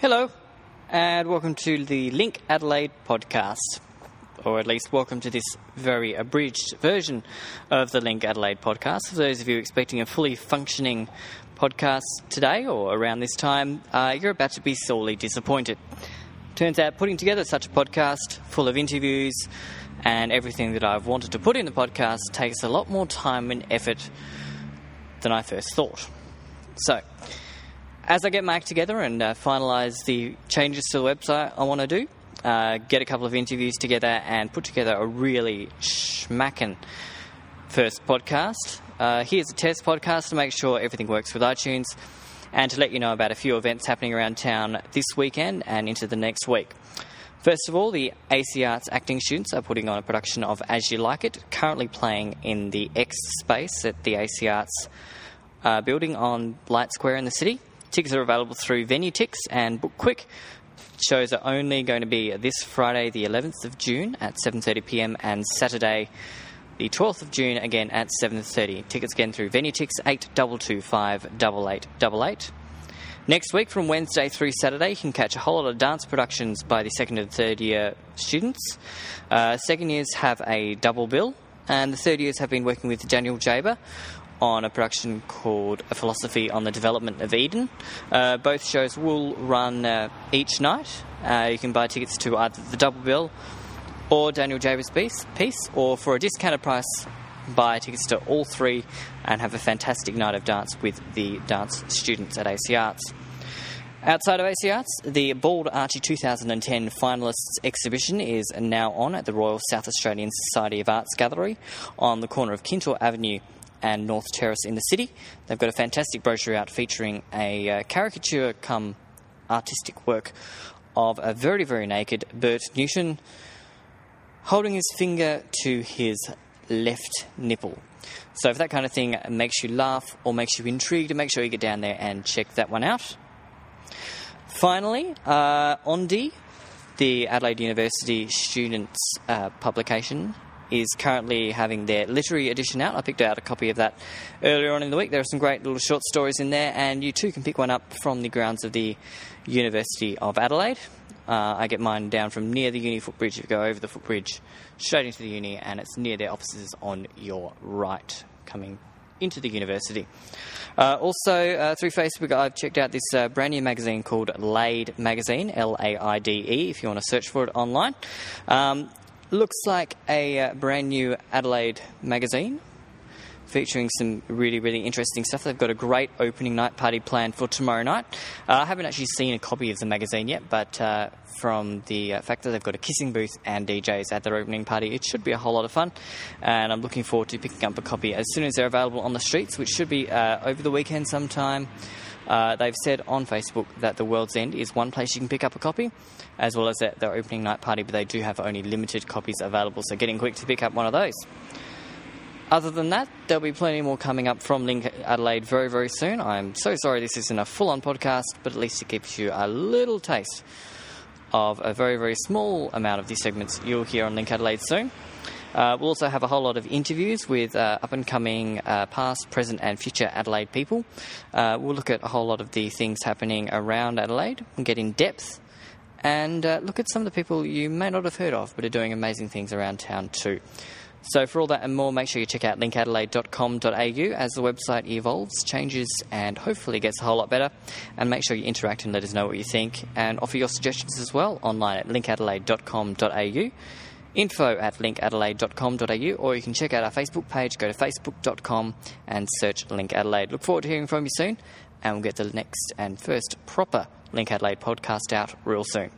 Hello, and welcome to the Link Adelaide podcast, or at least welcome to this very abridged version of the Link Adelaide podcast. For those of you expecting a fully functioning podcast today or around this time, uh, you're about to be sorely disappointed. Turns out putting together such a podcast full of interviews and everything that I've wanted to put in the podcast takes a lot more time and effort than I first thought. So, as I get my act together and uh, finalise the changes to the website I want to do, uh, get a couple of interviews together and put together a really schmacking first podcast. Uh, here's a test podcast to make sure everything works with iTunes and to let you know about a few events happening around town this weekend and into the next week. First of all, the AC Arts acting students are putting on a production of As You Like It, currently playing in the X space at the AC Arts uh, building on Light Square in the city. Tickets are available through Venue VenueTix and Book Quick. Shows are only going to be this Friday, the 11th of June at 7:30 p.m. and Saturday, the 12th of June again at 7:30. Tickets again through VenueTix eight double eight. Next week, from Wednesday through Saturday, you can catch a whole lot of dance productions by the second and third year students. Uh, second years have a double bill, and the third years have been working with Daniel Jaber on a production called A Philosophy on the Development of Eden. Uh, both shows will run uh, each night. Uh, you can buy tickets to either the double bill or Daniel Jaber's piece, piece, or for a discounted price, buy tickets to all three and have a fantastic night of dance with the dance students at AC Arts. Outside of AC Arts, the Bald Archy 2010 finalists exhibition is now on at the Royal South Australian Society of Arts Gallery on the corner of Kintore Avenue and North Terrace in the city. They've got a fantastic brochure out featuring a uh, caricature come artistic work of a very, very naked Bert Newton holding his finger to his left nipple. So, if that kind of thing makes you laugh or makes you intrigued, make sure you get down there and check that one out. Finally, uh, On Dit, the Adelaide University students' uh, publication, is currently having their literary edition out. I picked out a copy of that earlier on in the week. There are some great little short stories in there, and you too can pick one up from the grounds of the University of Adelaide. Uh, I get mine down from near the uni footbridge. If you go over the footbridge, straight into the uni, and it's near their offices on your right, coming into the university. Uh, also, uh, through Facebook, I've checked out this uh, brand new magazine called Laide Magazine, L A I D E, if you want to search for it online. Um, looks like a uh, brand new Adelaide magazine featuring some really, really interesting stuff. They've got a great opening night party planned for tomorrow night. Uh, I haven't actually seen a copy of the magazine yet, but uh, from the fact that they've got a kissing booth and DJs at their opening party, it should be a whole lot of fun. And I'm looking forward to picking up a copy as soon as they're available on the streets, which should be uh, over the weekend sometime. Uh, they've said on Facebook that the World's End is one place you can pick up a copy, as well as at their opening night party, but they do have only limited copies available, so getting quick to pick up one of those. Other than that, there'll be plenty more coming up from Link Adelaide very, very soon. I'm so sorry this isn't a full on podcast, but at least it gives you a little taste of a very, very small amount of the segments you'll hear on Link Adelaide soon. Uh, we'll also have a whole lot of interviews with uh, up and coming uh, past, present, and future Adelaide people. Uh, we'll look at a whole lot of the things happening around Adelaide and get in depth and uh, look at some of the people you may not have heard of but are doing amazing things around town too. So, for all that and more, make sure you check out linkadelaide.com.au as the website evolves, changes, and hopefully gets a whole lot better. And make sure you interact and let us know what you think, and offer your suggestions as well online at linkadelaide.com.au info at linkadelaide.com.au, or you can check out our Facebook page. Go to facebook.com and search Link Adelaide. Look forward to hearing from you soon, and we'll get the next and first proper Link Adelaide podcast out real soon.